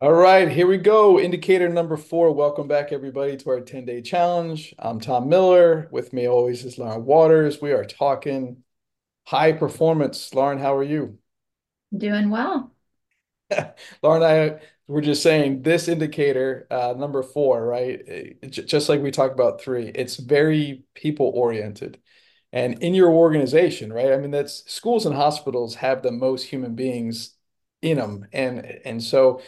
All right, here we go. Indicator number four. Welcome back, everybody, to our 10-day challenge. I'm Tom Miller. With me always is Lauren Waters. We are talking high performance. Lauren, how are you? Doing well. Lauren I were just saying this indicator, uh, number four, right? It- just like we talked about three, it's very people oriented. And in your organization, right? I mean, that's schools and hospitals have the most human beings in them. And and so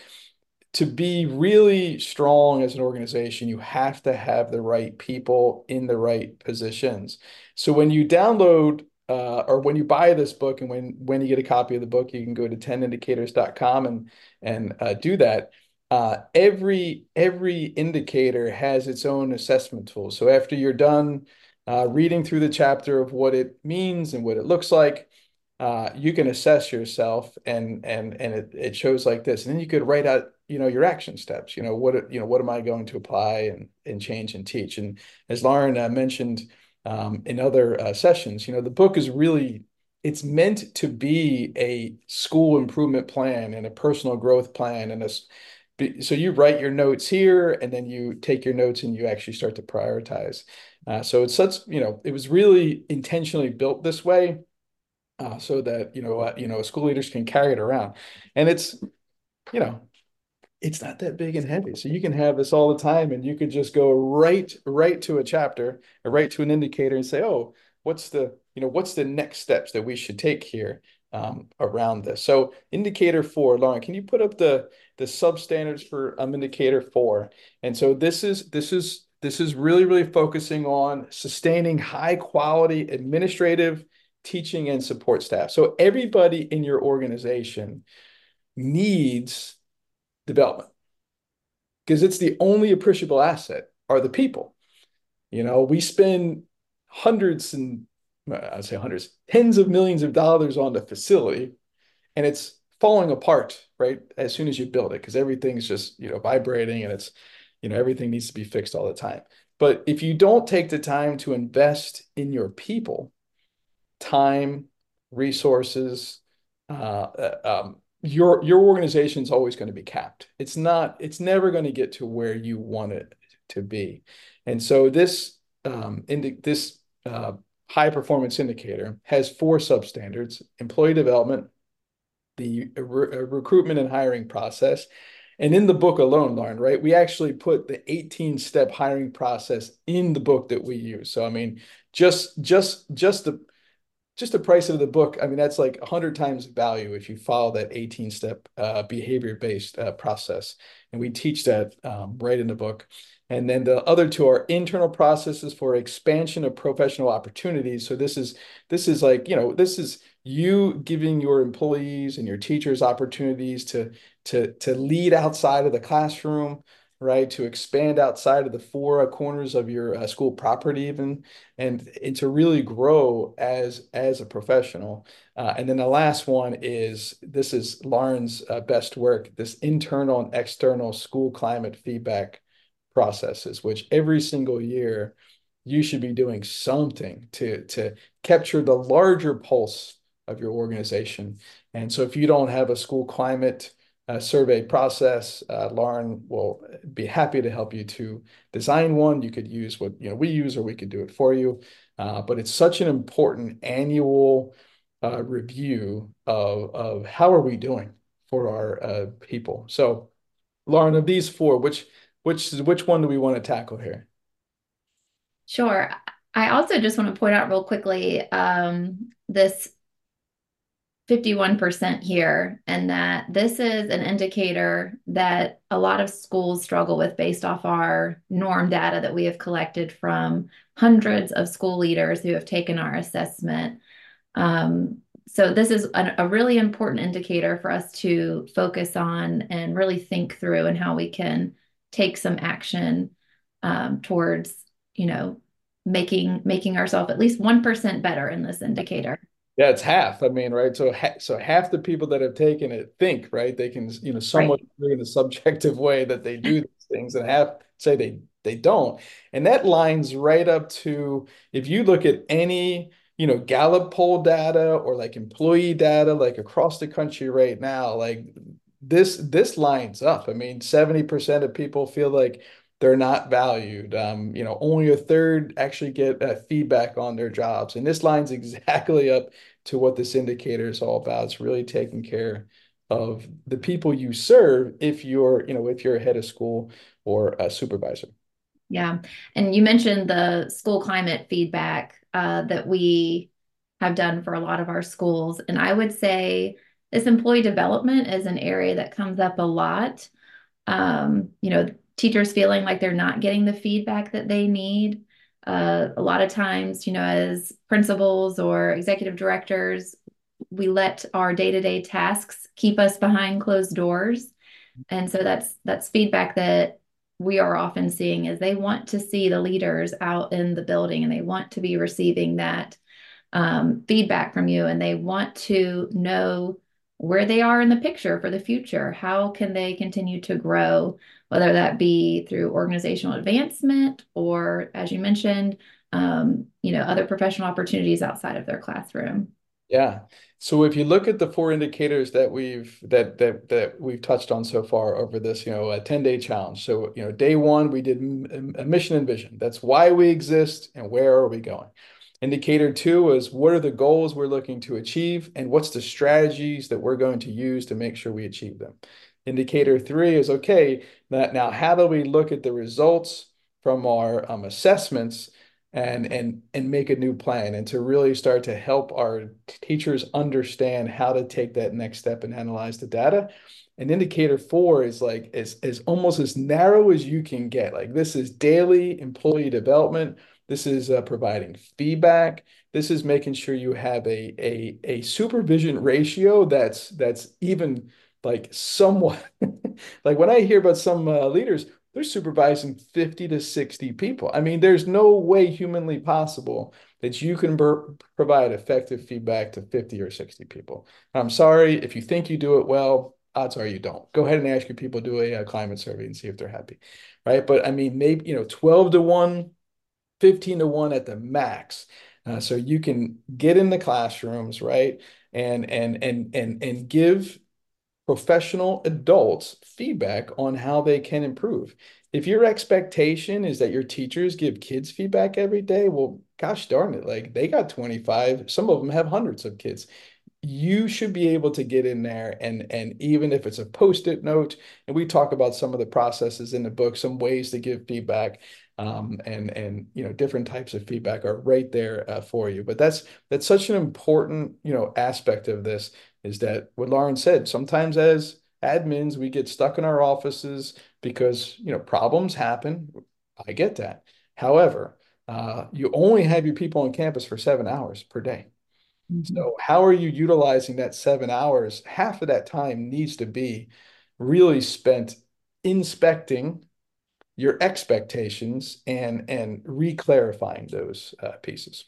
to be really strong as an organization, you have to have the right people in the right positions. So when you download uh, or when you buy this book and when when you get a copy of the book, you can go to 10indicators.com and and uh, do that. Uh, every every indicator has its own assessment tool. So after you're done uh, reading through the chapter of what it means and what it looks like, uh, you can assess yourself and and and it, it shows like this and then you could write out you know your action steps you know what you know what am I going to apply and and change and teach? And as Lauren uh, mentioned um, in other uh, sessions you know the book is really it's meant to be a school improvement plan and a personal growth plan and a so you write your notes here and then you take your notes and you actually start to prioritize. Uh, so it's such you know it was really intentionally built this way uh, so that you know uh, you know school leaders can carry it around, and it's you know it's not that big and heavy, so you can have this all the time, and you could just go right right to a chapter, or right to an indicator, and say, oh, what's the you know what's the next steps that we should take here um, around this. So indicator four, Lauren, can you put up the the substandards for um, indicator four? And so this is this is this is really really focusing on sustaining high quality administrative teaching and support staff. So everybody in your organization needs development because it's the only appreciable asset are the people. You know, we spend hundreds and I'd say hundreds, tens of millions of dollars on the facility, and it's falling apart right as soon as you build it because everything's just you know vibrating and it's you know everything needs to be fixed all the time. But if you don't take the time to invest in your people, time, resources. Uh, uh, um, your your organization is always going to be capped. It's not. It's never going to get to where you want it to be. And so this um, indi this uh, high performance indicator has four substandards: employee development, the re recruitment and hiring process. And in the book alone, Lauren, right, we actually put the 18 step hiring process in the book that we use. So I mean, just just just the just the price of the book, I mean, that's like 100 times value if you follow that 18 step uh, behavior based uh, process. And we teach that um, right in the book. And then the other two are internal processes for expansion of professional opportunities. So this is this is like, you know, this is you giving your employees and your teachers opportunities to to to lead outside of the classroom, right? To expand outside of the four corners of your uh, school property, even, and, and to really grow as as a professional. Uh, and then the last one is this is Lauren's uh, best work, this internal and external school climate feedback processes, which every single year you should be doing something to to capture the larger pulse of your organization. And so if you don't have a school climate survey process. Uh, Lauren will be happy to help you to design one. You could use what you know we use, or we could do it for you. Uh, but it's such an important annual uh, review of of how are we doing for our people. So, Lauren, of these four, which which which one do we want to tackle here? Sure. I also just want to point out real quickly um, this 51% here, and that this is an indicator that a lot of schools struggle with based off our norm data that we have collected from hundreds of school leaders who have taken our assessment. Um, so this is a, a really important indicator for us to focus on and really think through and how we can take some action um, towards, you know, making making ourselves at least 1% better in this indicator. Yeah, it's half. I mean, right? So, ha so half the people that have taken it think, right? They can, you know, somewhat agree in a subjective way that they do these things, and half say they they don't. And that lines right up to if you look at any, you know, Gallup poll data or like employee data, like across the country right now, like this this lines up. I mean, 70% of people feel like they're not valued. Um, you know, only a third actually get uh, feedback on their jobs. And this lines exactly up to what this indicator is all about. It's really taking care of the people you serve if you're, you know, if you're a head of school or a supervisor. Yeah. And you mentioned the school climate feedback uh, that we have done for a lot of our schools. And I would say this employee development is an area that comes up a lot. Um, you know, teachers feeling like they're not getting the feedback that they need. Uh, a lot of times, you know, as principals or executive directors, we let our day-to-day tasks keep us behind closed doors. And so that's that's feedback that we are often seeing is they want to see the leaders out in the building and they want to be receiving that um, feedback from you and they want to know where they are in the picture for the future. How can they continue to grow, whether that be through organizational advancement or, as you mentioned, um, you know, other professional opportunities outside of their classroom. Yeah. So if you look at the four indicators that we've that that that we've touched on so far over this, you know, a 10-day challenge. So, you know, day one, we did a mission and vision. That's why we exist and where are we going. Indicator two is what are the goals we're looking to achieve and what's the strategies that we're going to use to make sure we achieve them. Indicator three is okay, that now how do we look at the results from our um, assessments and and and make a new plan and to really start to help our teachers understand how to take that next step and analyze the data. And indicator four is like is is almost as narrow as you can get. Like this is daily employee development. This is uh, providing feedback. This is making sure you have a a a supervision ratio that's that's even like someone like when I hear about some uh, leaders, they're supervising 50 to 60 people. I mean, there's no way humanly possible that you can provide effective feedback to 50 or 60 people. I'm sorry, if you think you do it well, odds are you don't. Go ahead and ask your people, do a, a climate survey and see if they're happy, right? But I mean, maybe, you know, 12 to 1, 15 to 1 at the max. Uh, so you can get in the classrooms, right? And and and and and give professional adults feedback on how they can improve. If your expectation is that your teachers give kids feedback every day, well, gosh darn it, like they got 25, some of them have hundreds of kids. You should be able to get in there and and even if it's a post-it note, and we talk about some of the processes in the book, some ways to give feedback. Um, and and you know different types of feedback are right there uh, for you. But that's that's such an important you know aspect of this is that what Lauren said, sometimes as admins, we get stuck in our offices because, you know, problems happen. I get that. However, uh, you only have your people on campus for seven hours per day. Mm-hmm. So how are you utilizing that seven hours? Half of that time needs to be really spent inspecting your expectations and and re-clarifying those uh, pieces.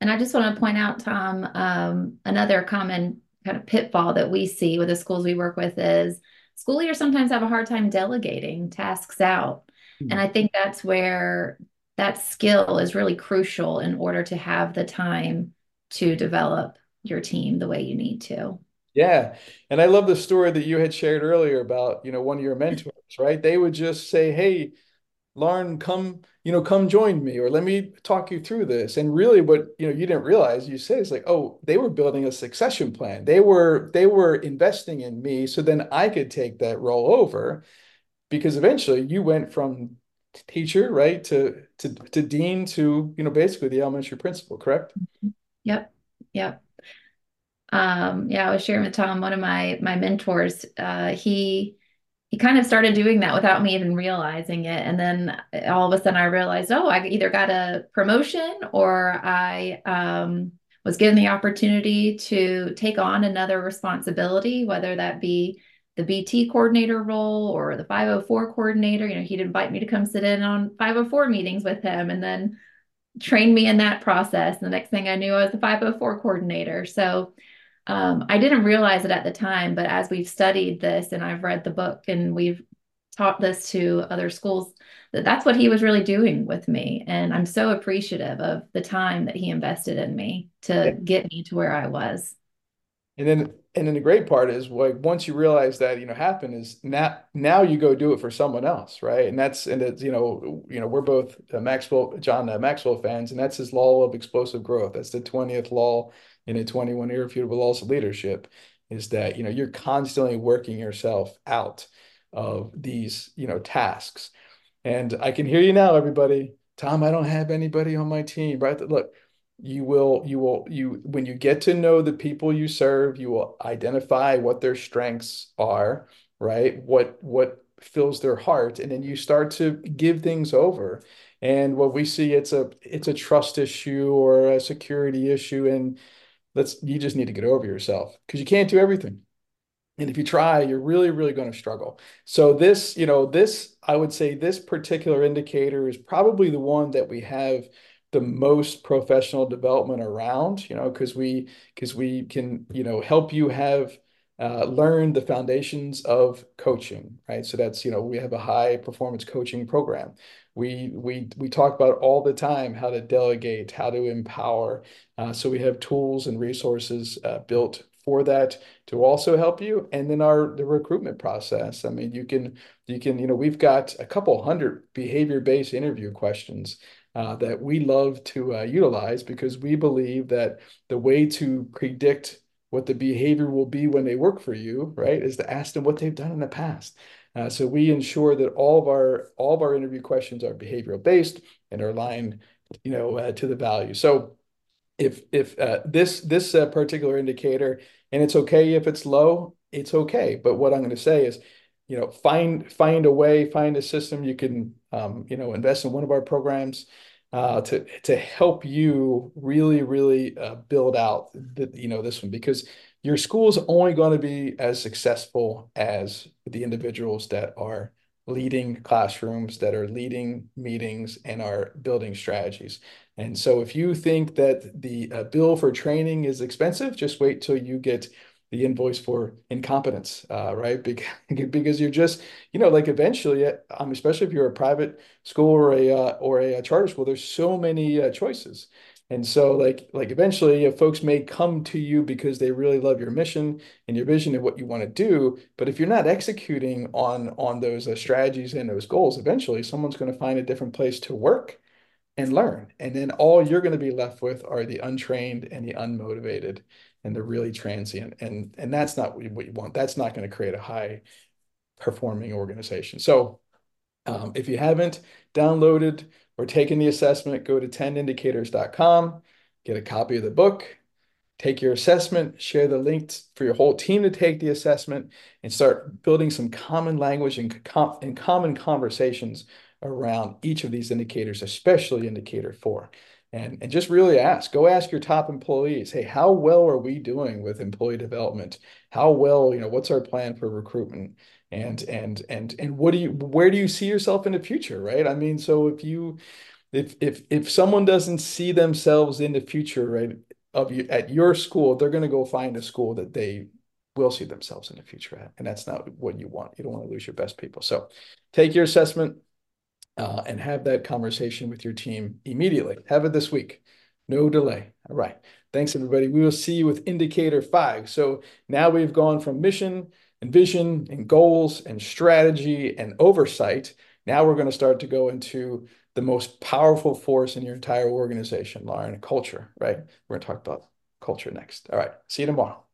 And I just want to point out, Tom, um, another common kind of pitfall that we see with the schools we work with is school leaders sometimes have a hard time delegating tasks out. Mm-hmm. And I think that's where that skill is really crucial in order to have the time to develop your team the way you need to. Yeah. And I love the story that you had shared earlier about, you know, one of your mentors, right? They would just say, Hey, Lauren, come, you know, come join me or let me talk you through this. And really what, you know, you didn't realize you say is like, oh, they were building a succession plan. They were, they were investing in me so then I could take that role over because eventually you went from teacher, right, to to to dean to, you know, basically the elementary principal, correct? Yep. Yep. Um, yeah, I was sharing with Tom, one of my my mentors, uh, he he kind of started doing that without me even realizing it. And then all of a sudden I realized, oh, I either got a promotion or I um, was given the opportunity to take on another responsibility, whether that be the BT coordinator role or the 504 coordinator. You know, he'd invite me to come sit in on 504 meetings with him and then train me in that process. And the next thing I knew, I was the 504 coordinator. So um, I didn't realize it at the time, but as we've studied this and I've read the book and we've taught this to other schools, that that's what he was really doing with me. And I'm so appreciative of the time that he invested in me to get me to where I was. And then and then the great part is like once you realize that you know happened is now now you go do it for someone else, right? And that's and it's you know you know we're both uh, Maxwell John uh, Maxwell fans, and that's his law of explosive growth. That's the 20th law in a 21 irrefutable laws of leadership is that you know you're constantly working yourself out of these you know tasks. And I can hear you now, everybody. Tom, I don't have anybody on my team, right? Look, you will you will you when you get to know the people you serve you will identify what their strengths are right what what fills their heart and then you start to give things over and what we see it's a it's a trust issue or a security issue and let's you just need to get over yourself because you can't do everything. And if you try you're really really going to struggle. So this you know this i would say this particular indicator is probably the one that we have the most professional development around, you know, because we because we can, you know, help you have uh, learn the foundations of coaching, right? So that's, you know, we have a high performance coaching program. We we we talk about all the time how to delegate, how to empower. Uh, so we have tools and resources uh, built for that to also help you. And then our the recruitment process. I mean, you can you can you know we've got a couple hundred behavior based interview questions uh, that we love to uh, utilize because we believe that the way to predict what the behavior will be when they work for you, right, is to ask them what they've done in the past. Uh, so we ensure that all of our all of our interview questions are behavioral based and are aligned, you know, uh, to the value. So if if uh, this this uh, particular indicator, and it's okay if it's low, it's okay. But what I'm going to say is you know, find find a way, find a system you can, um, you know, invest in one of our programs uh, to to help you really, really uh, build out the, you know, this one because your school is only going to be as successful as the individuals that are leading classrooms, that are leading meetings, and are building strategies. And so, if you think that the uh, bill for training is expensive, just wait till you get the invoice for incompetence, uh, right? Because, you're just, you know, like eventually, um, especially if you're a private school or a uh, or a, a, charter school, there's so many uh, choices, and so like like eventually, folks may come to you because they really love your mission and your vision and what you want to do. But if you're not executing on on those uh, strategies and those goals, eventually, someone's going to find a different place to work and learn, and then all you're going to be left with are the untrained and the unmotivated and they're really transient. And and that's not what you, what you want. That's not going to create a high performing organization. So um, if you haven't downloaded or taken the assessment go to 10indicators.com get a copy of the book take your assessment share the link for your whole team to take the assessment and start building some common language and, com and common conversations around each of these indicators especially indicator four. And, and just really ask go ask your top employees hey how well are we doing with employee development? How well you know what's our plan for recruitment? And and and and what do you where do you see yourself in the future? Right? I mean so if you if if if someone doesn't see themselves in the future right of you at your school they're going to go find a school that they will see themselves in the future at and that's not what you want. You don't want to lose your best people. So take your assessment uh, and have that conversation with your team immediately. Have it this week. No delay. All right. Thanks, everybody. We will see you with indicator five. So now we've gone from mission and vision and goals and strategy and oversight. Now we're going to start to go into the most powerful force in your entire organization, Lauren, culture, right? We're going to talk about culture next. All right. See you tomorrow.